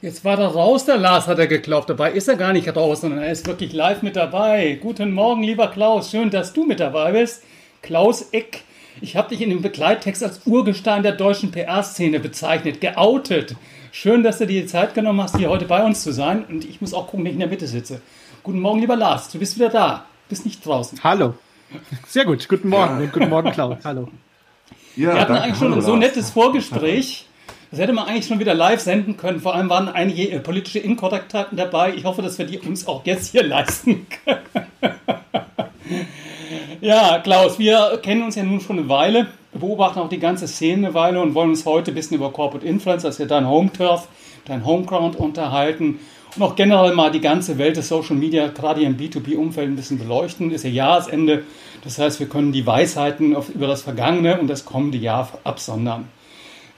Jetzt war er raus, der Lars hat er geglaubt. Dabei ist er gar nicht raus, sondern er ist wirklich live mit dabei. Guten Morgen, lieber Klaus. Schön, dass du mit dabei bist. Klaus Eck. Ich habe dich in dem Begleittext als Urgestein der deutschen PR-Szene bezeichnet, geoutet. Schön, dass du dir die Zeit genommen hast, hier heute bei uns zu sein. Und ich muss auch gucken, dass ich in der Mitte sitze. Guten Morgen, lieber Lars. Du bist wieder da. Du bist nicht draußen. Hallo. Sehr gut. Guten Morgen. Ja. Guten Morgen, Klaus. Hallo. Ja, Wir hatten danke. eigentlich schon ein so nettes Vorgespräch. Das hätte man eigentlich schon wieder live senden können. Vor allem waren einige äh, politische Inkorrektheiten dabei. Ich hoffe, dass wir die uns auch jetzt hier leisten können. ja, Klaus, wir kennen uns ja nun schon eine Weile, beobachten auch die ganze Szene eine Weile und wollen uns heute ein bisschen über Corporate Influence, ja dein Home-Turf, dein Homeground unterhalten und auch generell mal die ganze Welt des Social Media, gerade im B2B-Umfeld, ein bisschen beleuchten. Ist ja Jahresende, das heißt, wir können die Weisheiten über das vergangene und das kommende Jahr absondern.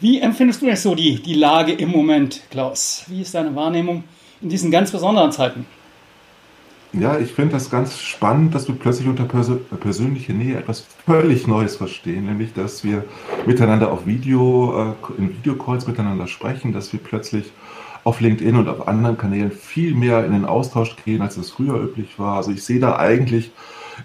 Wie empfindest du jetzt so die, die Lage im Moment, Klaus? Wie ist deine Wahrnehmung in diesen ganz besonderen Zeiten? Ja, ich finde das ganz spannend, dass wir plötzlich unter Persö persönlicher Nähe etwas völlig Neues verstehen, nämlich dass wir miteinander auf Video, äh, in Videocalls miteinander sprechen, dass wir plötzlich auf LinkedIn und auf anderen Kanälen viel mehr in den Austausch gehen, als das früher üblich war. Also ich sehe da eigentlich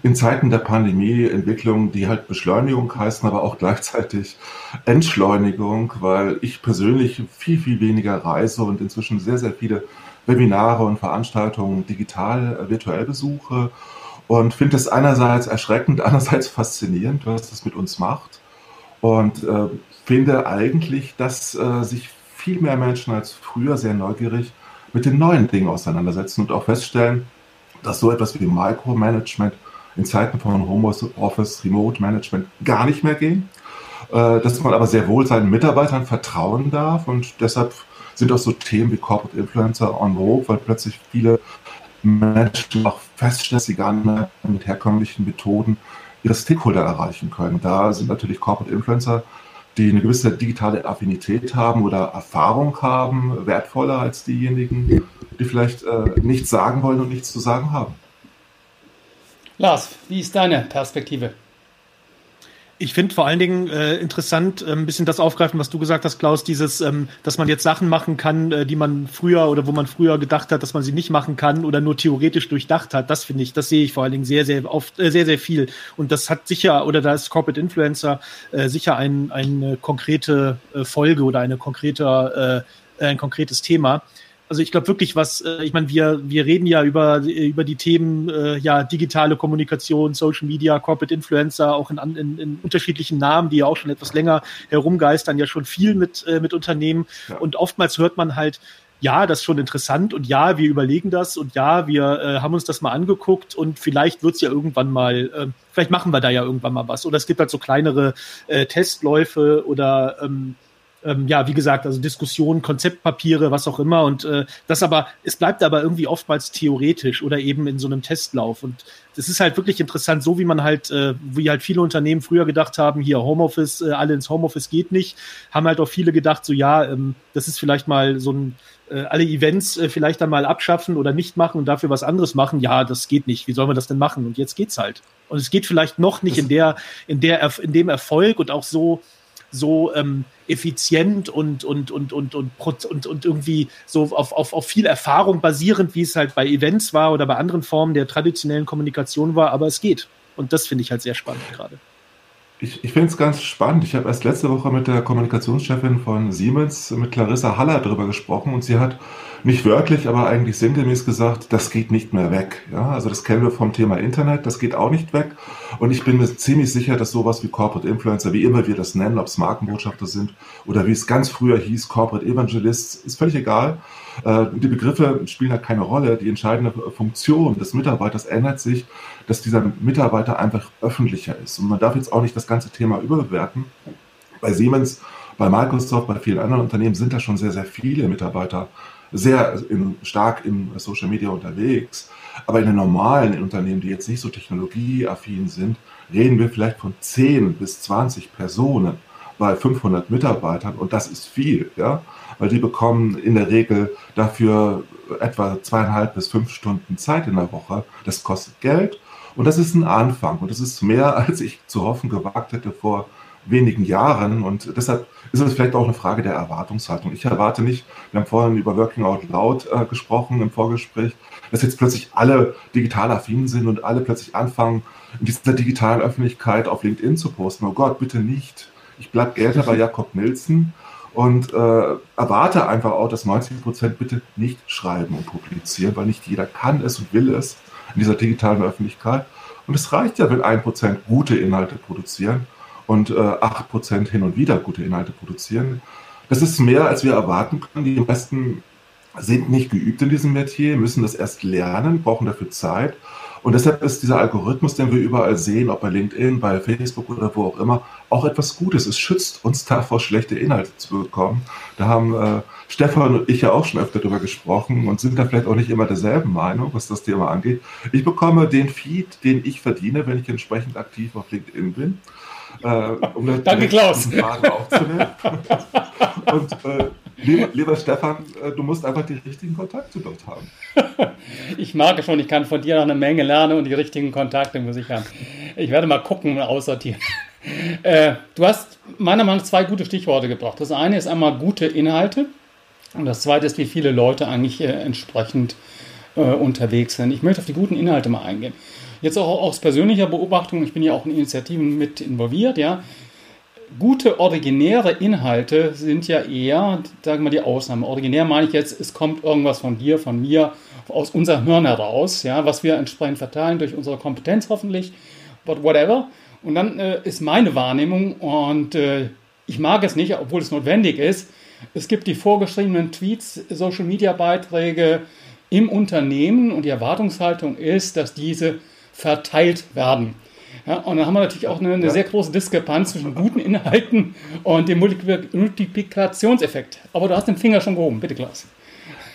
in Zeiten der Pandemie Entwicklungen, die halt Beschleunigung heißen, aber auch gleichzeitig Entschleunigung, weil ich persönlich viel, viel weniger reise und inzwischen sehr, sehr viele Webinare und Veranstaltungen digital, äh, virtuell besuche und finde es einerseits erschreckend, andererseits faszinierend, was das mit uns macht und äh, finde eigentlich, dass äh, sich viel mehr Menschen als früher sehr neugierig mit den neuen Dingen auseinandersetzen und auch feststellen, dass so etwas wie Micromanagement in Zeiten von Homeoffice, Remote Management gar nicht mehr gehen. Äh, dass man aber sehr wohl seinen Mitarbeitern vertrauen darf und deshalb sind auch so Themen wie Corporate Influencer on vogue, weil plötzlich viele Menschen auch feststellen, dass sie gar nicht mehr mit herkömmlichen Methoden ihre Stakeholder erreichen können. Da sind natürlich Corporate Influencer, die eine gewisse digitale Affinität haben oder Erfahrung haben, wertvoller als diejenigen, die vielleicht äh, nichts sagen wollen und nichts zu sagen haben. Lars, wie ist deine Perspektive? Ich finde vor allen Dingen äh, interessant, äh, ein bisschen das aufgreifen, was du gesagt hast, Klaus, dieses, ähm, dass man jetzt Sachen machen kann, äh, die man früher oder wo man früher gedacht hat, dass man sie nicht machen kann oder nur theoretisch durchdacht hat. Das finde ich, das sehe ich vor allen Dingen sehr, sehr oft, äh, sehr, sehr viel. Und das hat sicher, oder da ist Corporate Influencer äh, sicher ein, eine konkrete äh, Folge oder eine konkrete, äh, ein konkretes Thema also ich glaube wirklich, was, äh, ich meine, wir, wir reden ja über, über die Themen äh, ja, digitale Kommunikation, Social Media, Corporate Influencer, auch in, in, in unterschiedlichen Namen, die ja auch schon etwas länger herumgeistern, ja schon viel mit, äh, mit Unternehmen. Ja. Und oftmals hört man halt, ja, das ist schon interessant und ja, wir überlegen das und ja, wir äh, haben uns das mal angeguckt und vielleicht wird's ja irgendwann mal, äh, vielleicht machen wir da ja irgendwann mal was. Oder es gibt halt so kleinere äh, Testläufe oder ähm, ähm, ja, wie gesagt, also Diskussionen, Konzeptpapiere, was auch immer. Und äh, das aber, es bleibt aber irgendwie oftmals theoretisch oder eben in so einem Testlauf. Und das ist halt wirklich interessant, so wie man halt, äh, wie halt viele Unternehmen früher gedacht haben, hier Homeoffice, äh, alle ins Homeoffice geht nicht, haben halt auch viele gedacht, so ja, ähm, das ist vielleicht mal so ein äh, alle Events äh, vielleicht dann mal abschaffen oder nicht machen und dafür was anderes machen, ja, das geht nicht. Wie soll man das denn machen? Und jetzt geht's halt. Und es geht vielleicht noch nicht in der, in der, in dem Erfolg und auch so, so ähm, effizient und, und, und, und, und, und, und irgendwie so auf, auf, auf viel Erfahrung basierend, wie es halt bei Events war oder bei anderen Formen der traditionellen Kommunikation war, aber es geht. Und das finde ich halt sehr spannend gerade. Ich, ich finde es ganz spannend. Ich habe erst letzte Woche mit der Kommunikationschefin von Siemens, mit Clarissa Haller, darüber gesprochen und sie hat nicht wörtlich, aber eigentlich sinngemäß gesagt, das geht nicht mehr weg. Ja, also das kennen wir vom Thema Internet, das geht auch nicht weg. Und ich bin mir ziemlich sicher, dass sowas wie Corporate Influencer, wie immer wir das nennen, ob es Markenbotschafter sind oder wie es ganz früher hieß, Corporate Evangelists, ist völlig egal. Äh, die Begriffe spielen da keine Rolle. Die entscheidende Funktion des Mitarbeiters ändert sich, dass dieser Mitarbeiter einfach öffentlicher ist. Und man darf jetzt auch nicht das ganze Thema überbewerten. Bei Siemens, bei Microsoft, bei vielen anderen Unternehmen sind da schon sehr, sehr viele Mitarbeiter sehr in, stark im Social Media unterwegs. Aber in den normalen Unternehmen, die jetzt nicht so technologieaffin sind, reden wir vielleicht von 10 bis 20 Personen bei 500 Mitarbeitern und das ist viel, ja, weil die bekommen in der Regel dafür etwa zweieinhalb bis fünf Stunden Zeit in der Woche. Das kostet Geld und das ist ein Anfang und das ist mehr, als ich zu hoffen gewagt hätte vor wenigen Jahren. Und deshalb ist es vielleicht auch eine Frage der Erwartungshaltung. Ich erwarte nicht, wir haben vorhin über Working Out Loud äh, gesprochen im Vorgespräch, dass jetzt plötzlich alle digital affin sind und alle plötzlich anfangen, in dieser digitalen Öffentlichkeit auf LinkedIn zu posten. Oh Gott, bitte nicht. Ich bleibe eher bei Jakob Milzen und äh, erwarte einfach auch, dass 90 Prozent bitte nicht schreiben und publizieren, weil nicht jeder kann es und will es in dieser digitalen Öffentlichkeit. Und es reicht ja, wenn ein Prozent gute Inhalte produzieren und äh, acht Prozent hin und wieder gute Inhalte produzieren. Das ist mehr, als wir erwarten können. Die meisten sind nicht geübt in diesem Metier, müssen das erst lernen, brauchen dafür Zeit. Und deshalb ist dieser Algorithmus, den wir überall sehen, ob bei LinkedIn, bei Facebook oder wo auch immer, auch etwas Gutes. Es schützt uns davor, schlechte Inhalte zu bekommen. Da haben äh, Stefan und ich ja auch schon öfter darüber gesprochen und sind da vielleicht auch nicht immer derselben Meinung, was das Thema angeht. Ich bekomme den Feed, den ich verdiene, wenn ich entsprechend aktiv auf LinkedIn bin. Äh, um Danke, Klaus. aufzunehmen. und äh, lieber, lieber, Stefan, äh, du musst einfach die richtigen Kontakte dort haben. ich mag es schon, ich kann von dir noch eine Menge lernen und die richtigen Kontakte muss ich haben. Ich werde mal gucken und aussortieren. Äh, du hast meiner Meinung nach zwei gute Stichworte gebracht. Das eine ist einmal gute Inhalte und das zweite ist, wie viele Leute eigentlich äh, entsprechend äh, unterwegs sind. Ich möchte auf die guten Inhalte mal eingehen. Jetzt auch aus persönlicher Beobachtung, ich bin ja auch in Initiativen mit involviert, ja. Gute originäre Inhalte sind ja eher, sagen wir die Ausnahme. Originär meine ich jetzt, es kommt irgendwas von dir, von mir, aus unserem Hirn heraus, ja, was wir entsprechend verteilen durch unsere Kompetenz hoffentlich, but whatever. Und dann äh, ist meine Wahrnehmung und äh, ich mag es nicht, obwohl es notwendig ist. Es gibt die vorgeschriebenen Tweets, Social Media Beiträge im Unternehmen und die Erwartungshaltung ist, dass diese verteilt werden. Ja, und dann haben wir natürlich auch eine, eine ja. sehr große Diskrepanz zwischen guten Inhalten und dem Multiplikationseffekt. Aber du hast den Finger schon gehoben, bitte Klaus.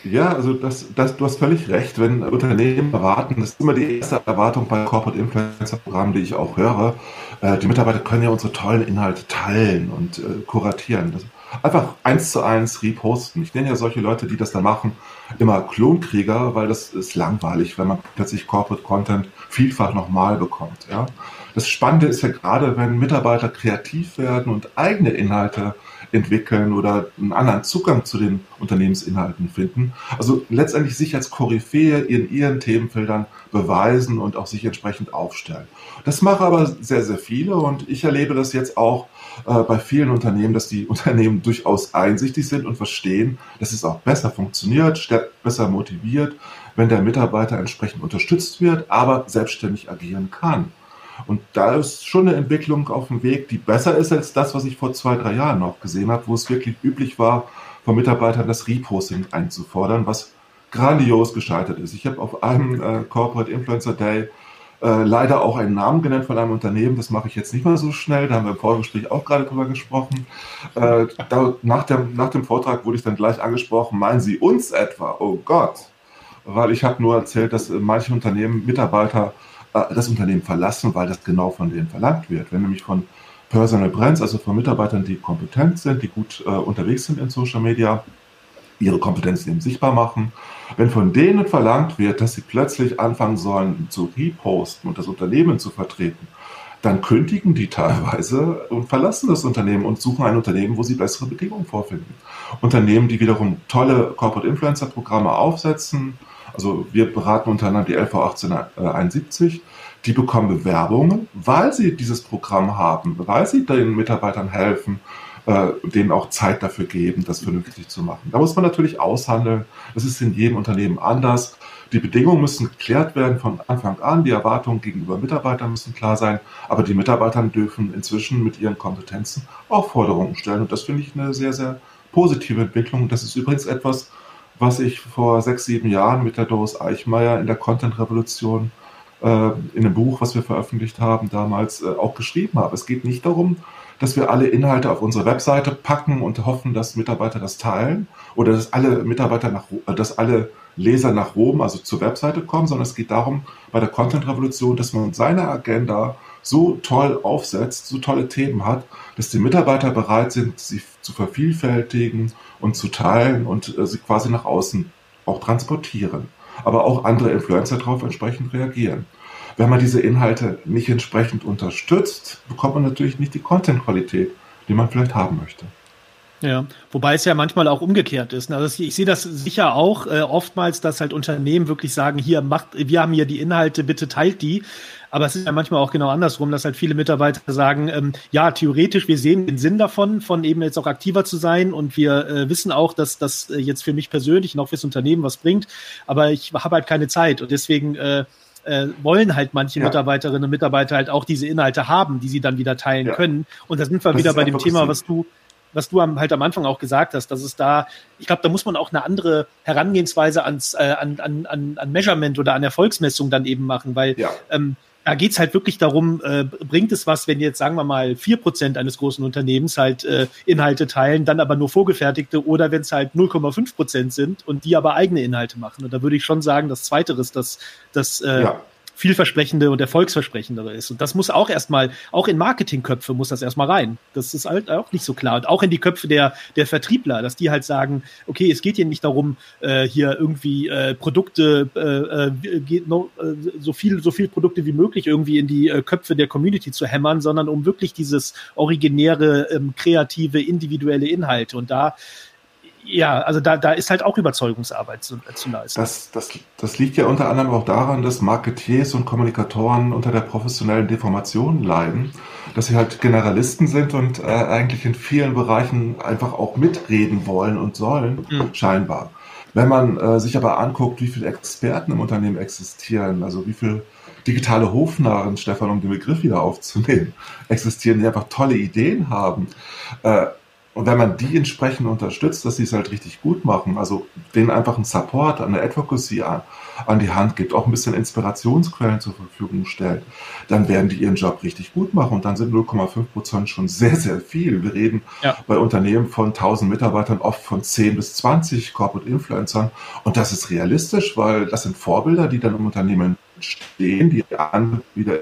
Ja, also das, das, du hast völlig recht. Wenn Unternehmen erwarten, das ist immer die erste Erwartung bei Corporate Influencer Programmen, die ich auch höre. Äh, die Mitarbeiter können ja unsere tollen Inhalte teilen und äh, kuratieren. Einfach eins zu eins reposten. Ich nenne ja solche Leute, die das da machen, immer Klonkrieger, weil das ist langweilig, wenn man plötzlich Corporate Content vielfach nochmal bekommt. Ja? Das Spannende ist ja gerade, wenn Mitarbeiter kreativ werden und eigene Inhalte entwickeln oder einen anderen Zugang zu den Unternehmensinhalten finden. Also letztendlich sich als Koryphäe in ihren Themenfeldern beweisen und auch sich entsprechend aufstellen. Das machen aber sehr, sehr viele und ich erlebe das jetzt auch äh, bei vielen Unternehmen, dass die Unternehmen durchaus einsichtig sind und verstehen, dass es auch besser funktioniert, besser motiviert, wenn der Mitarbeiter entsprechend unterstützt wird, aber selbstständig agieren kann. Und da ist schon eine Entwicklung auf dem Weg, die besser ist als das, was ich vor zwei, drei Jahren noch gesehen habe, wo es wirklich üblich war, von Mitarbeitern das Reposting einzufordern, was grandios gescheitert ist. Ich habe auf einem äh, Corporate Influencer Day äh, leider auch einen Namen genannt von einem Unternehmen. Das mache ich jetzt nicht mal so schnell. Da haben wir im Vorgespräch auch gerade drüber gesprochen. Äh, da, nach, dem, nach dem Vortrag wurde ich dann gleich angesprochen, meinen Sie uns etwa? Oh Gott. Weil ich habe nur erzählt, dass manche Unternehmen Mitarbeiter äh, das Unternehmen verlassen, weil das genau von denen verlangt wird. Wenn nämlich von Personal Brands, also von Mitarbeitern, die kompetent sind, die gut äh, unterwegs sind in Social Media, ihre Kompetenzen eben sichtbar machen. Wenn von denen verlangt wird, dass sie plötzlich anfangen sollen zu reposten und das Unternehmen zu vertreten, dann kündigen die teilweise und verlassen das Unternehmen und suchen ein Unternehmen, wo sie bessere Bedingungen vorfinden. Unternehmen, die wiederum tolle Corporate Influencer Programme aufsetzen, also wir beraten unter anderem die LV 1871. Die bekommen Bewerbungen, weil sie dieses Programm haben, weil sie den Mitarbeitern helfen, äh, denen auch Zeit dafür geben, das vernünftig zu machen. Da muss man natürlich aushandeln. Das ist in jedem Unternehmen anders. Die Bedingungen müssen geklärt werden von Anfang an. Die Erwartungen gegenüber Mitarbeitern müssen klar sein. Aber die Mitarbeiter dürfen inzwischen mit ihren Kompetenzen auch Forderungen stellen. Und das finde ich eine sehr, sehr positive Entwicklung. Das ist übrigens etwas, was ich vor sechs, sieben Jahren mit der Doris Eichmeier in der Content-Revolution äh, in einem Buch, was wir veröffentlicht haben, damals äh, auch geschrieben habe. Es geht nicht darum, dass wir alle Inhalte auf unsere Webseite packen und hoffen, dass Mitarbeiter das teilen oder dass alle Mitarbeiter nach, äh, dass alle Leser nach Rom, also zur Webseite kommen, sondern es geht darum, bei der Content-Revolution, dass man seine Agenda so toll aufsetzt, so tolle Themen hat, dass die Mitarbeiter bereit sind, sie zu vervielfältigen und zu teilen und äh, sie quasi nach außen auch transportieren. Aber auch andere Influencer darauf entsprechend reagieren. wenn man diese Inhalte nicht entsprechend unterstützt, bekommt man natürlich nicht die Content-Qualität, die man vielleicht haben möchte. Ja, wobei es ja manchmal auch umgekehrt ist. Also ich sehe das sicher auch äh, oftmals, dass halt Unternehmen wirklich sagen, hier macht, wir haben hier die Inhalte, bitte teilt die. Aber es ist ja manchmal auch genau andersrum, dass halt viele Mitarbeiter sagen, ähm, ja, theoretisch, wir sehen den Sinn davon, von eben jetzt auch aktiver zu sein und wir äh, wissen auch, dass das äh, jetzt für mich persönlich und auch fürs Unternehmen was bringt, aber ich habe halt keine Zeit und deswegen äh, äh, wollen halt manche ja. Mitarbeiterinnen und Mitarbeiter halt auch diese Inhalte haben, die sie dann wieder teilen ja. können. Und da sind wir das wieder bei dem Thema, was du, was du halt am Anfang auch gesagt hast, dass es da, ich glaube, da muss man auch eine andere Herangehensweise ans, äh, an, an, an, an Measurement oder an Erfolgsmessung dann eben machen, weil ja. ähm, da geht's halt wirklich darum, äh, bringt es was, wenn jetzt, sagen wir mal, vier Prozent eines großen Unternehmens halt äh, Inhalte teilen, dann aber nur vorgefertigte oder wenn es halt 0,5 Prozent sind und die aber eigene Inhalte machen. Und da würde ich schon sagen, das Zweiteres, das, das äh, ja vielversprechende und erfolgsversprechendere ist. Und das muss auch erstmal, auch in Marketingköpfe muss das erstmal rein. Das ist halt auch nicht so klar. Und auch in die Köpfe der, der Vertriebler, dass die halt sagen, okay, es geht hier nicht darum, äh, hier irgendwie äh, Produkte, äh, äh äh, so viel, so viel Produkte wie möglich irgendwie in die äh, Köpfe der Community zu hämmern, sondern um wirklich dieses originäre, ähm, kreative, individuelle Inhalte. Und da ja, also da, da ist halt auch Überzeugungsarbeit zu, zu leisten. Das, das, das liegt ja unter anderem auch daran, dass Marketiers und Kommunikatoren unter der professionellen Deformation leiden, dass sie halt Generalisten sind und äh, eigentlich in vielen Bereichen einfach auch mitreden wollen und sollen, mhm. scheinbar. Wenn man äh, sich aber anguckt, wie viele Experten im Unternehmen existieren, also wie viele digitale Hofnarren, Stefan, um den Begriff wieder aufzunehmen, existieren, die einfach tolle Ideen haben, äh, und wenn man die entsprechend unterstützt, dass sie es halt richtig gut machen, also denen einfach einen Support, eine Advocacy an, an die Hand gibt, auch ein bisschen Inspirationsquellen zur Verfügung stellt, dann werden die ihren Job richtig gut machen und dann sind 0,5 Prozent schon sehr, sehr viel. Wir reden ja. bei Unternehmen von 1000 Mitarbeitern oft von 10 bis 20 Corporate Influencern und das ist realistisch, weil das sind Vorbilder, die dann im Unternehmen stehen, die an wieder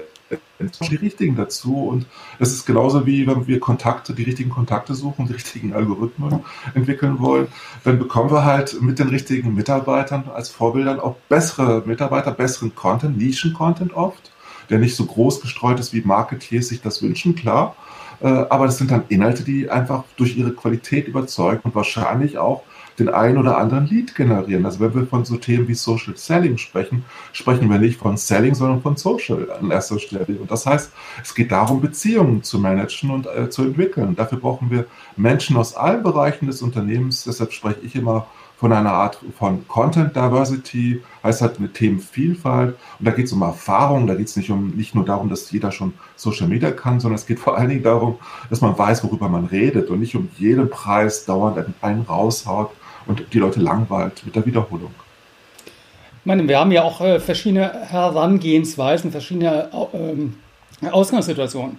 die richtigen dazu. Und es ist genauso wie wenn wir Kontakte, die richtigen Kontakte suchen, die richtigen Algorithmen entwickeln wollen, dann bekommen wir halt mit den richtigen Mitarbeitern als Vorbildern auch bessere Mitarbeiter, besseren Content, Nischen-Content oft, der nicht so groß gestreut ist, wie Marketeers sich das wünschen, klar. Äh, aber das sind dann Inhalte, die einfach durch ihre Qualität überzeugen und wahrscheinlich auch den einen oder anderen Lead generieren. Also wenn wir von so Themen wie Social Selling sprechen, sprechen wir nicht von Selling, sondern von Social an erster Stelle. Und das heißt, es geht darum, Beziehungen zu managen und äh, zu entwickeln. Dafür brauchen wir Menschen aus allen Bereichen des Unternehmens. Deshalb spreche ich immer von einer Art von Content Diversity, heißt halt eine Themenvielfalt. Und da geht es um Erfahrung, da geht es nicht, um, nicht nur darum, dass jeder schon Social Media kann, sondern es geht vor allen Dingen darum, dass man weiß, worüber man redet und nicht um jeden Preis dauernd einen raushaut, und die Leute langweilt mit der Wiederholung. Ich meine, wir haben ja auch äh, verschiedene Herangehensweisen, verschiedene ähm, Ausgangssituationen.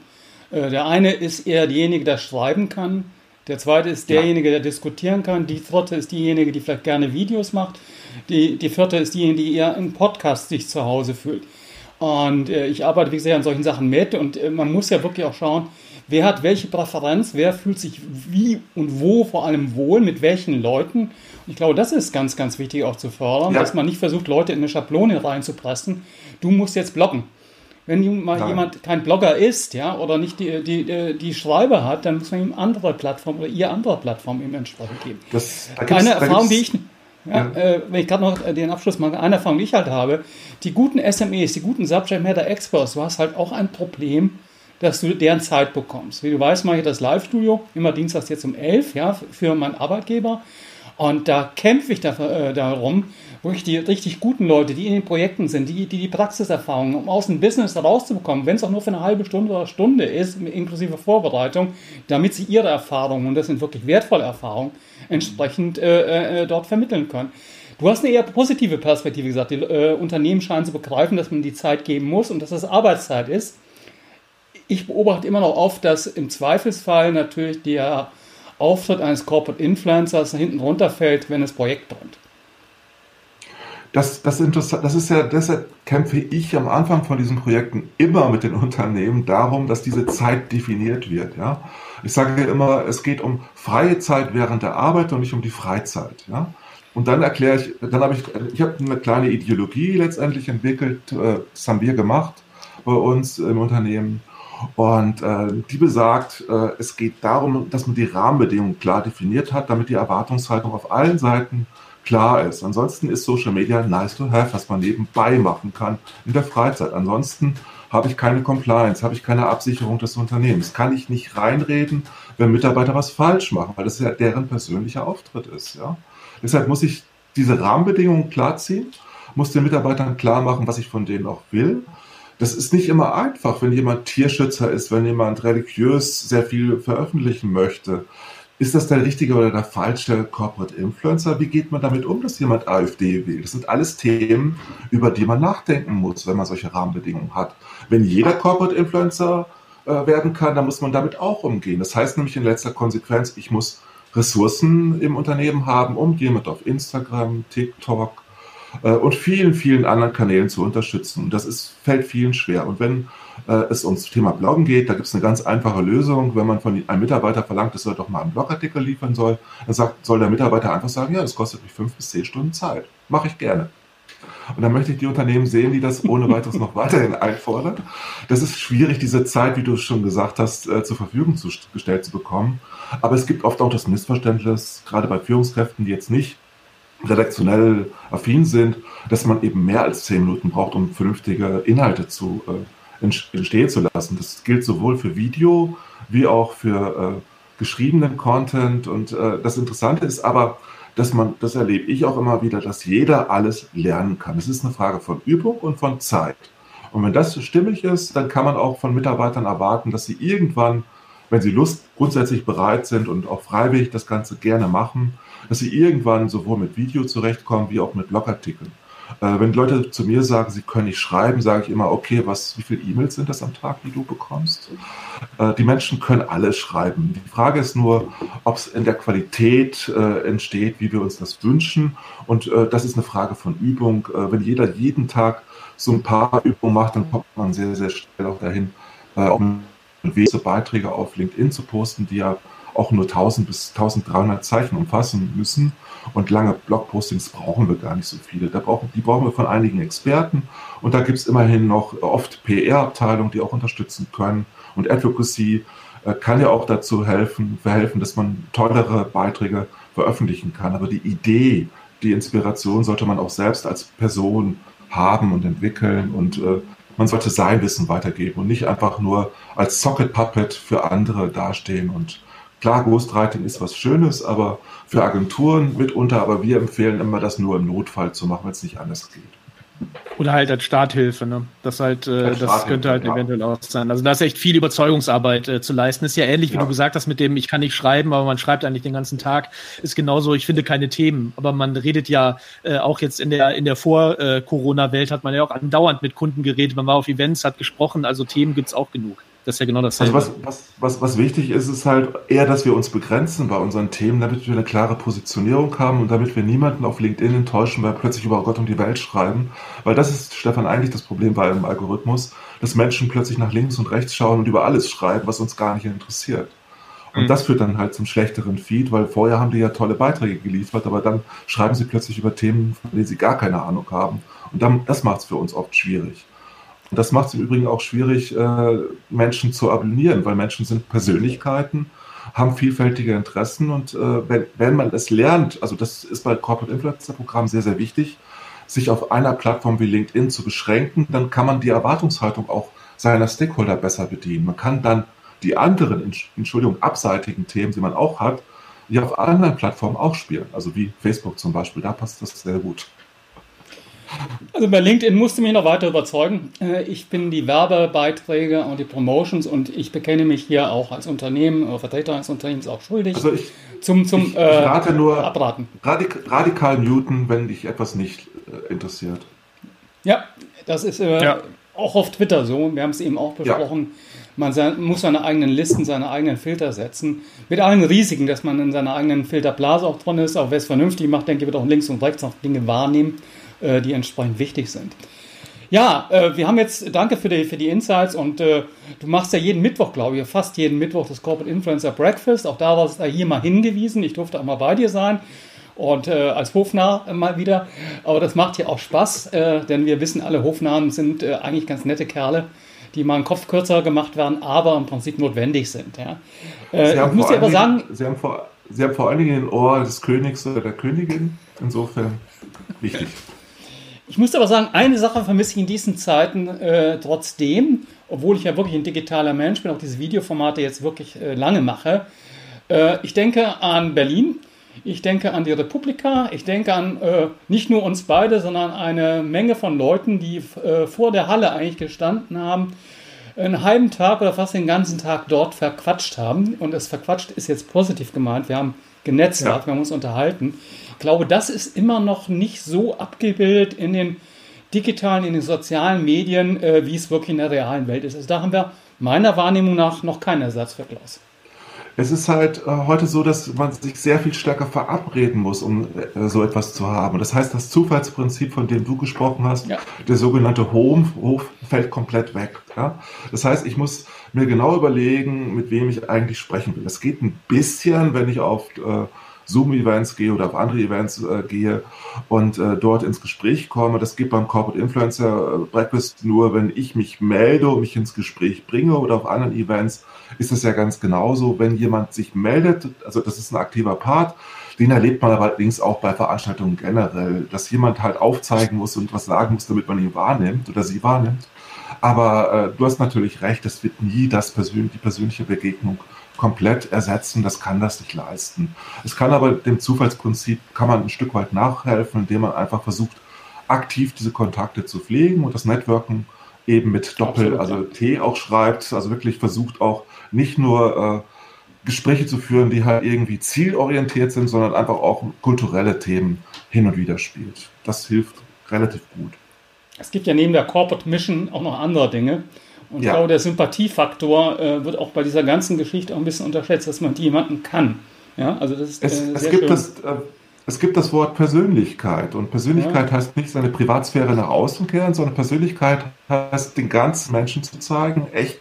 Äh, der eine ist eher derjenige, der schreiben kann. Der zweite ist derjenige, der diskutieren kann. Die vierte ist diejenige, die vielleicht gerne Videos macht. Die, die vierte ist diejenige, die eher im Podcast sich zu Hause fühlt. Und äh, ich arbeite, wie gesagt, an solchen Sachen mit. Und man muss ja wirklich auch schauen, wer hat welche Präferenz, wer fühlt sich wie und wo vor allem wohl, mit welchen Leuten. Und ich glaube, das ist ganz, ganz wichtig auch zu fördern, ja. dass man nicht versucht, Leute in eine Schablone reinzupressen. Du musst jetzt bloggen. Wenn mal jemand kein Blogger ist, ja, oder nicht die, die, die Schreiber hat, dann muss man ihm andere Plattformen oder ihr andere Plattformen ihm entsprechend geben. Das, da eine Erfahrung, die ich, ja, ja. Äh, wenn ich gerade noch den Abschluss mache, eine Erfahrung, die ich halt habe, die guten SMEs, die guten Subject Matter Experts, du hast halt auch ein Problem, dass du deren Zeit bekommst. Wie du weißt, mache ich das Live-Studio immer dienstags jetzt um 11 ja, für meinen Arbeitgeber. Und da kämpfe ich äh, darum, wo ich die richtig guten Leute, die in den Projekten sind, die die, die Praxiserfahrung, um aus dem Business rauszubekommen, wenn es auch nur für eine halbe Stunde oder Stunde ist, inklusive Vorbereitung, damit sie ihre Erfahrungen, und das sind wirklich wertvolle Erfahrungen, entsprechend äh, äh, dort vermitteln können. Du hast eine eher positive Perspektive gesagt. Die äh, Unternehmen scheinen zu begreifen, dass man die Zeit geben muss und dass das Arbeitszeit ist ich beobachte immer noch oft, dass im Zweifelsfall natürlich der Auftritt eines Corporate Influencers hinten runterfällt, wenn das Projekt brennt. Das, das, interessant, das ist ja, deshalb kämpfe ich am Anfang von diesen Projekten immer mit den Unternehmen darum, dass diese Zeit definiert wird. Ja? Ich sage immer, es geht um freie Zeit während der Arbeit und nicht um die Freizeit. Ja? Und dann erkläre ich, dann habe ich, ich habe eine kleine Ideologie letztendlich entwickelt, äh, das haben wir gemacht bei uns im Unternehmen. Und äh, die besagt, äh, es geht darum, dass man die Rahmenbedingungen klar definiert hat, damit die Erwartungshaltung auf allen Seiten klar ist. Ansonsten ist Social Media nice to have, was man nebenbei machen kann in der Freizeit. Ansonsten habe ich keine Compliance, habe ich keine Absicherung des Unternehmens. Kann ich nicht reinreden, wenn Mitarbeiter was falsch machen, weil das ja deren persönlicher Auftritt ist. Ja? Deshalb muss ich diese Rahmenbedingungen klarziehen, muss den Mitarbeitern klar machen, was ich von denen auch will. Das ist nicht immer einfach, wenn jemand Tierschützer ist, wenn jemand religiös sehr viel veröffentlichen möchte. Ist das der richtige oder der falsche Corporate Influencer? Wie geht man damit um, dass jemand AfD wählt? Das sind alles Themen, über die man nachdenken muss, wenn man solche Rahmenbedingungen hat. Wenn jeder Corporate Influencer äh, werden kann, dann muss man damit auch umgehen. Das heißt nämlich in letzter Konsequenz, ich muss Ressourcen im Unternehmen haben, um jemand auf Instagram, TikTok und vielen, vielen anderen Kanälen zu unterstützen. Das ist, fällt vielen schwer. Und wenn äh, es ums Thema Bloggen geht, da gibt es eine ganz einfache Lösung. Wenn man von einem Mitarbeiter verlangt, dass er doch mal einen Blogartikel liefern soll, dann sagt, soll der Mitarbeiter einfach sagen, ja, das kostet mich fünf bis zehn Stunden Zeit. Mache ich gerne. Und dann möchte ich die Unternehmen sehen, die das ohne weiteres noch weiterhin einfordern. Das ist schwierig, diese Zeit, wie du schon gesagt hast, äh, zur Verfügung zu, gestellt zu bekommen. Aber es gibt oft auch das Missverständnis, gerade bei Führungskräften, die jetzt nicht redaktionell affin sind, dass man eben mehr als zehn Minuten braucht, um vernünftige Inhalte zu äh, entstehen zu lassen. Das gilt sowohl für Video wie auch für äh, geschriebenen Content. Und äh, das Interessante ist aber, dass man, das erlebe ich auch immer wieder, dass jeder alles lernen kann. Es ist eine Frage von Übung und von Zeit. Und wenn das stimmig ist, dann kann man auch von Mitarbeitern erwarten, dass sie irgendwann, wenn sie Lust grundsätzlich bereit sind und auch freiwillig das Ganze gerne machen, dass sie irgendwann sowohl mit Video zurechtkommen wie auch mit Blogartikeln. Äh, wenn Leute zu mir sagen, sie können nicht schreiben, sage ich immer, okay, was, wie viele E-Mails sind das am Tag, die du bekommst? Äh, die Menschen können alles schreiben. Die Frage ist nur, ob es in der Qualität äh, entsteht, wie wir uns das wünschen. Und äh, das ist eine Frage von Übung. Äh, wenn jeder jeden Tag so ein paar Übungen macht, dann kommt man sehr, sehr schnell auch dahin, äh, auch Beiträge auf LinkedIn zu posten, die ja auch nur 1000 bis 1300 Zeichen umfassen müssen. Und lange Blogpostings brauchen wir gar nicht so viele. Da brauchen, die brauchen wir von einigen Experten. Und da gibt es immerhin noch oft PR-Abteilungen, die auch unterstützen können. Und Advocacy äh, kann ja auch dazu helfen, verhelfen, dass man tollere Beiträge veröffentlichen kann. Aber die Idee, die Inspiration sollte man auch selbst als Person haben und entwickeln. Und äh, man sollte sein Wissen weitergeben und nicht einfach nur als Socket Puppet für andere dastehen und Klar, Ghostwriting ist was Schönes, aber für Agenturen mitunter, aber wir empfehlen immer, das nur im Notfall zu machen, wenn es nicht anders geht. Oder halt als Starthilfe, ne? Das halt, äh, das könnte halt ja. eventuell auch sein. Also da ist echt viel Überzeugungsarbeit äh, zu leisten. Ist ja ähnlich, wie ja. du gesagt hast, mit dem, ich kann nicht schreiben, aber man schreibt eigentlich den ganzen Tag. Ist genauso, ich finde keine Themen. Aber man redet ja äh, auch jetzt in der, in der Vor-Corona-Welt hat man ja auch andauernd mit Kunden geredet. Man war auf Events, hat gesprochen, also Themen gibt's auch genug. Das ist ja genau das. Also was, was, was, was wichtig ist, ist halt eher, dass wir uns begrenzen bei unseren Themen, damit wir eine klare Positionierung haben und damit wir niemanden auf LinkedIn enttäuschen, weil plötzlich über Gott um die Welt schreiben. Weil das ist, Stefan, eigentlich das Problem bei einem Algorithmus, dass Menschen plötzlich nach links und rechts schauen und über alles schreiben, was uns gar nicht interessiert. Und mhm. das führt dann halt zum schlechteren Feed, weil vorher haben die ja tolle Beiträge geliefert, aber dann schreiben sie plötzlich über Themen, von denen sie gar keine Ahnung haben. Und dann, das macht es für uns oft schwierig. Das macht es im Übrigen auch schwierig, äh, Menschen zu abonnieren, weil Menschen sind Persönlichkeiten, haben vielfältige Interessen und äh, wenn, wenn man es lernt, also das ist bei Corporate Influencer Programmen sehr, sehr wichtig, sich auf einer Plattform wie LinkedIn zu beschränken, dann kann man die Erwartungshaltung auch seiner Stakeholder besser bedienen. Man kann dann die anderen, Entschuldigung, abseitigen Themen, die man auch hat, die auf anderen Plattformen auch spielen. Also wie Facebook zum Beispiel, da passt das sehr gut. Also bei LinkedIn musste mich noch weiter überzeugen. Äh, ich bin die Werbebeiträge und die Promotions und ich bekenne mich hier auch als Unternehmen oder Vertreter eines Unternehmens auch schuldig. Also ich, zum, zum ich, ich rate äh, nur abraten. Radik, radikal muten, wenn dich etwas nicht äh, interessiert. Ja, das ist äh, ja. auch auf Twitter so. Wir haben es eben auch besprochen. Ja. Man muss seine eigenen Listen, seine eigenen Filter setzen. Mit allen Risiken, dass man in seiner eigenen Filterblase auch drin ist. Auch wer es vernünftig macht, denke ich, wird auch links und rechts noch Dinge wahrnehmen äh, die entsprechend wichtig sind. Ja, äh, wir haben jetzt, danke für die, für die Insights und äh, du machst ja jeden Mittwoch, glaube ich, fast jeden Mittwoch das Corporate Influencer Breakfast. Auch da war es da hier mal hingewiesen. Ich durfte auch mal bei dir sein. und äh, als Hofnarr mal wieder. Aber das macht ja auch Spaß, äh, denn wir wissen alle, Hofnamen sind eigentlich ganz nette Kerle, die mal einen Kopf kürzer gemacht werden, aber im Prinzip notwendig sind. Ja. Äh, ich muss dir aber sagen, Sie haben, vor, Sie haben vor allen Dingen den Ohr des Königs oder der Königin. Insofern wichtig. Ich muss aber sagen, eine Sache vermisse ich in diesen Zeiten äh, trotzdem, obwohl ich ja wirklich ein digitaler Mensch bin, auch diese Videoformate jetzt wirklich äh, lange mache. Äh, ich denke an Berlin, ich denke an die Republika, ich denke an äh, nicht nur uns beide, sondern eine Menge von Leuten, die äh, vor der Halle eigentlich gestanden haben, einen halben Tag oder fast den ganzen Tag dort verquatscht haben. Und das verquatscht ist jetzt positiv gemeint. Wir haben genetzwerkt, ja. wir haben uns unterhalten glaube, das ist immer noch nicht so abgebildet in den digitalen, in den sozialen Medien, äh, wie es wirklich in der realen Welt ist. Also da haben wir meiner Wahrnehmung nach noch keinen Ersatz für Klaus. Es ist halt äh, heute so, dass man sich sehr viel stärker verabreden muss, um äh, so etwas zu haben. Das heißt, das Zufallsprinzip, von dem du gesprochen hast, ja. der sogenannte Home, Hof, fällt komplett weg. Ja? Das heißt, ich muss mir genau überlegen, mit wem ich eigentlich sprechen will. Das geht ein bisschen, wenn ich auf äh, Zoom-Events gehe oder auf andere Events äh, gehe und äh, dort ins Gespräch komme. Das geht beim Corporate Influencer äh, Breakfast nur, wenn ich mich melde und mich ins Gespräch bringe oder auf anderen Events ist es ja ganz genauso. Wenn jemand sich meldet, also das ist ein aktiver Part, den erlebt man allerdings auch bei Veranstaltungen generell, dass jemand halt aufzeigen muss und was sagen muss, damit man ihn wahrnimmt oder sie wahrnimmt. Aber äh, du hast natürlich recht, es wird nie das persön die persönliche Begegnung komplett ersetzen, das kann das nicht leisten. Es kann aber dem Zufallsprinzip, kann man ein Stück weit nachhelfen, indem man einfach versucht, aktiv diese Kontakte zu pflegen und das Networken eben mit Doppel, Absolut, also T auch schreibt, also wirklich versucht auch nicht nur äh, Gespräche zu führen, die halt irgendwie zielorientiert sind, sondern einfach auch kulturelle Themen hin und wieder spielt. Das hilft relativ gut. Es gibt ja neben der Corporate Mission auch noch andere Dinge. Und ja. ich glaube, der Sympathiefaktor äh, wird auch bei dieser ganzen Geschichte auch ein bisschen unterschätzt, dass man jemanden kann. Ja, also das ist es, äh, es gibt das, äh, es gibt das Wort Persönlichkeit und Persönlichkeit ja. heißt nicht seine Privatsphäre nach außen kehren, sondern Persönlichkeit heißt den ganzen Menschen zu zeigen, echt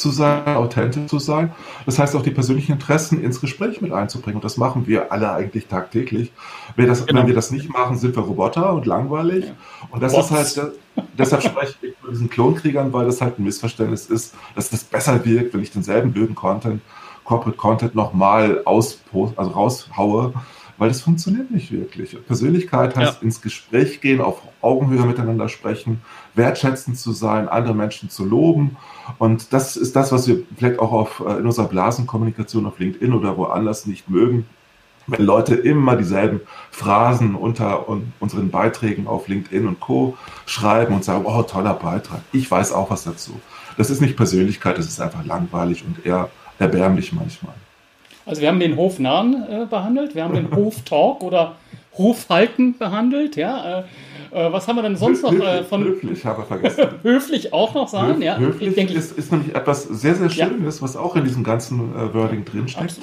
zu sein, authentisch zu sein. Das heißt auch die persönlichen Interessen ins Gespräch mit einzubringen. Und das machen wir alle eigentlich tagtäglich. Wenn, das, genau. wenn wir das nicht machen, sind wir Roboter und langweilig. Ja. Und das Bots. ist halt, deshalb spreche ich von diesen Klonkriegern, weil das halt ein Missverständnis ist, dass das besser wirkt, wenn ich denselben blöden Content, Corporate Content nochmal aus, also raushaue weil das funktioniert nicht wirklich. Persönlichkeit heißt ja. ins Gespräch gehen, auf Augenhöhe miteinander sprechen, wertschätzend zu sein, andere Menschen zu loben. Und das ist das, was wir vielleicht auch auf, äh, in unserer Blasenkommunikation auf LinkedIn oder woanders nicht mögen. Wenn Leute immer dieselben Phrasen unter unseren Beiträgen auf LinkedIn und Co. schreiben und sagen, oh, toller Beitrag, ich weiß auch was dazu. Das ist nicht Persönlichkeit, das ist einfach langweilig und eher erbärmlich manchmal. Also wir haben den Hofnahen äh, behandelt, wir haben den Hoftalk oder Hofhalten behandelt, ja. Äh, äh, was haben wir denn sonst noch äh, von. Höflich, habe ich vergessen. höflich auch noch sagen, Höf, ja. Höflich denke, ist, ist nämlich etwas sehr, sehr Schönes, ja. was auch in diesem ganzen äh, Wording drinsteckt.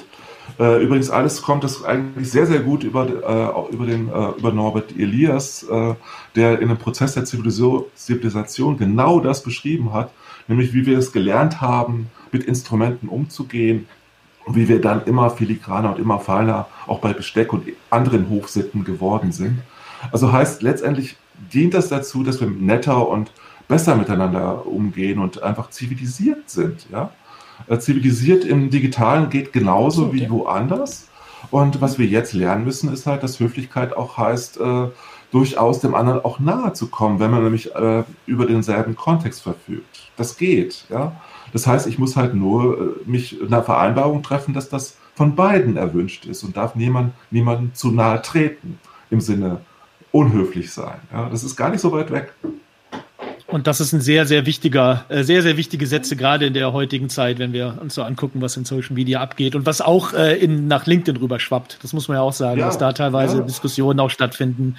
Äh, übrigens, alles kommt das eigentlich sehr, sehr gut über, äh, über, den, über Norbert Elias, der in dem Prozess der Zivilisation genau das beschrieben hat, nämlich wie wir es gelernt haben, mit Instrumenten umzugehen, und wie wir dann immer filigraner und immer feiner auch bei Besteck und anderen Hofsitten geworden sind. Also heißt letztendlich dient das dazu, dass wir netter und besser miteinander umgehen und einfach zivilisiert sind. Ja? Äh, zivilisiert im Digitalen geht genauso okay. wie woanders. Und was wir jetzt lernen müssen, ist halt, dass Höflichkeit auch heißt, äh, durchaus dem anderen auch nahe zu kommen, wenn man nämlich äh, über denselben Kontext verfügt. Das geht, ja. Das heißt, ich muss halt nur äh, mich in einer Vereinbarung treffen, dass das von beiden erwünscht ist und darf niemand, niemandem zu nahe treten im Sinne unhöflich sein. Ja, das ist gar nicht so weit weg. Und das ist ein sehr, sehr wichtiger, äh, sehr, sehr wichtige Sätze, gerade in der heutigen Zeit, wenn wir uns so angucken, was in Social Media abgeht und was auch äh, in, nach LinkedIn rüber schwappt. Das muss man ja auch sagen, ja, dass da teilweise ja. Diskussionen auch stattfinden,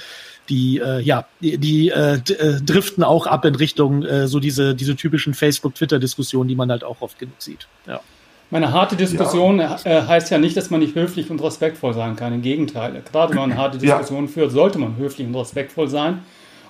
die äh, ja, die, die äh, äh, driften auch ab in Richtung äh, so diese diese typischen Facebook-Twitter-Diskussionen, die man halt auch oft genug sieht. Ja. Meine harte Diskussion ja. äh, heißt ja nicht, dass man nicht höflich und respektvoll sein kann. Im Gegenteil. Gerade wenn man eine harte Diskussion ja. führt, sollte man höflich und respektvoll sein.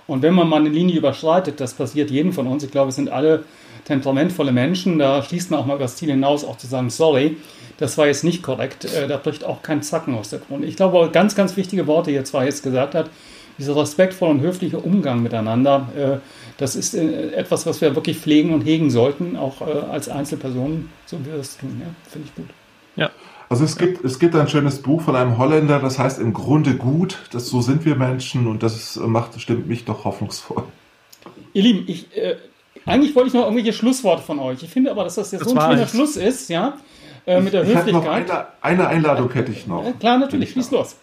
Und wenn man mal eine Linie überschreitet, das passiert jedem von uns, ich glaube, es sind alle temperamentvolle Menschen, da schließt man auch mal über das Ziel hinaus, auch zu sagen, sorry, das war jetzt nicht korrekt, äh, da bricht auch kein Zacken aus der Krone. Ich glaube, ganz, ganz wichtige Worte hier zwar jetzt gesagt hat, dieser respektvolle und höfliche Umgang miteinander, äh, das ist äh, etwas, was wir wirklich pflegen und hegen sollten, auch als Einzelpersonen, so wie wir das tun. Ja, finde ich gut. Ja. Also es gibt, es gibt ein schönes Buch von einem Holländer, das heißt im Grunde gut, das so sind wir Menschen und das macht, stimmt mich doch hoffnungsvoll. Ihr Lieben, ich, äh, eigentlich wollte ich noch irgendwelche Schlussworte von euch. Ich finde aber, dass das jetzt das so ein schöner Schluss ist, ja, äh, mit der ich, Höflichkeit. Ich eine, eine, Einladung hätte ich noch. Klar, natürlich, schieß los.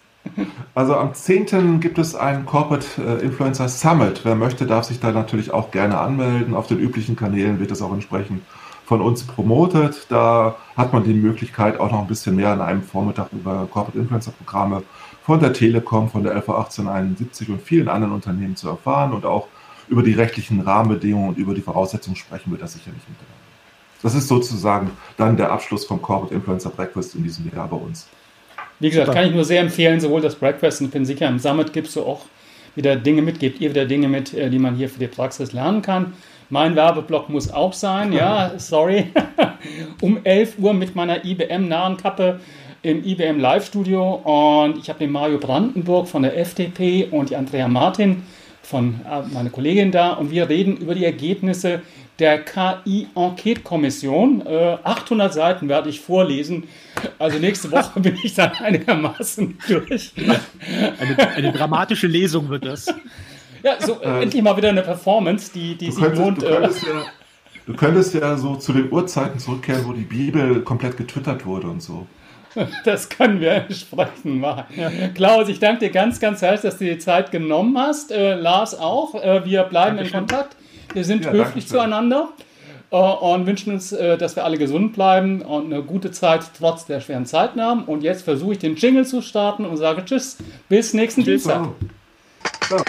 Also am 10. gibt es ein Corporate äh, Influencer Summit. Wer möchte, darf sich da natürlich auch gerne anmelden. Auf den üblichen Kanälen wird es auch entsprechend von uns promotet. Da hat man die Möglichkeit, auch noch ein bisschen mehr an einem Vormittag über Corporate Influencer Programme von der Telekom, von der LV 1871 und vielen anderen Unternehmen zu erfahren und auch über die rechtlichen Rahmenbedingungen und über die Voraussetzungen sprechen wir da sicherlich miteinander. Das ist sozusagen dann der Abschluss vom Corporate Influencer Breakfast in diesem Jahr bei uns. Wie gesagt, kann ich nur sehr empfehlen, sowohl das Breakfast und ich bin sicher, im Summit gibst du auch wieder Dinge mit, gebt ihr wieder Dinge mit, äh, die man hier für die Praxis lernen kann. Mein Werbeblock muss auch sein, ja, sorry. um 11 Uhr mit meiner IBM-nahen Kappe im IBM Live-Studio und ich habe den Mario Brandenburg von der FDP und die Andrea Martin von äh, meiner Kollegin da und wir reden über die Ergebnisse der KI-Enquete-Kommission. Äh, 800 Seiten werde ich vorlesen. Also nächste Woche bin ich dann einigermaßen durch. Eine, eine dramatische Lesung wird das. Ja, so äh, endlich mal wieder eine Performance, die, die sich könntest, lohnt. Du könntest, äh, ja, du könntest ja so zu den Uhrzeiten zurückkehren, wo die Bibel komplett getwittert wurde und so. Das können wir entsprechend machen. Ja. Klaus, ich danke dir ganz, ganz herzlich, dass du dir die Zeit genommen hast. Äh, Lars auch. Äh, wir bleiben Dankeschön. in Kontakt. Wir sind ja, höflich zueinander äh, und wünschen uns, äh, dass wir alle gesund bleiben und eine gute Zeit trotz der schweren Zeiten haben. Und jetzt versuche ich den Jingle zu starten und sage Tschüss, bis nächsten. Dienstag. Ciao.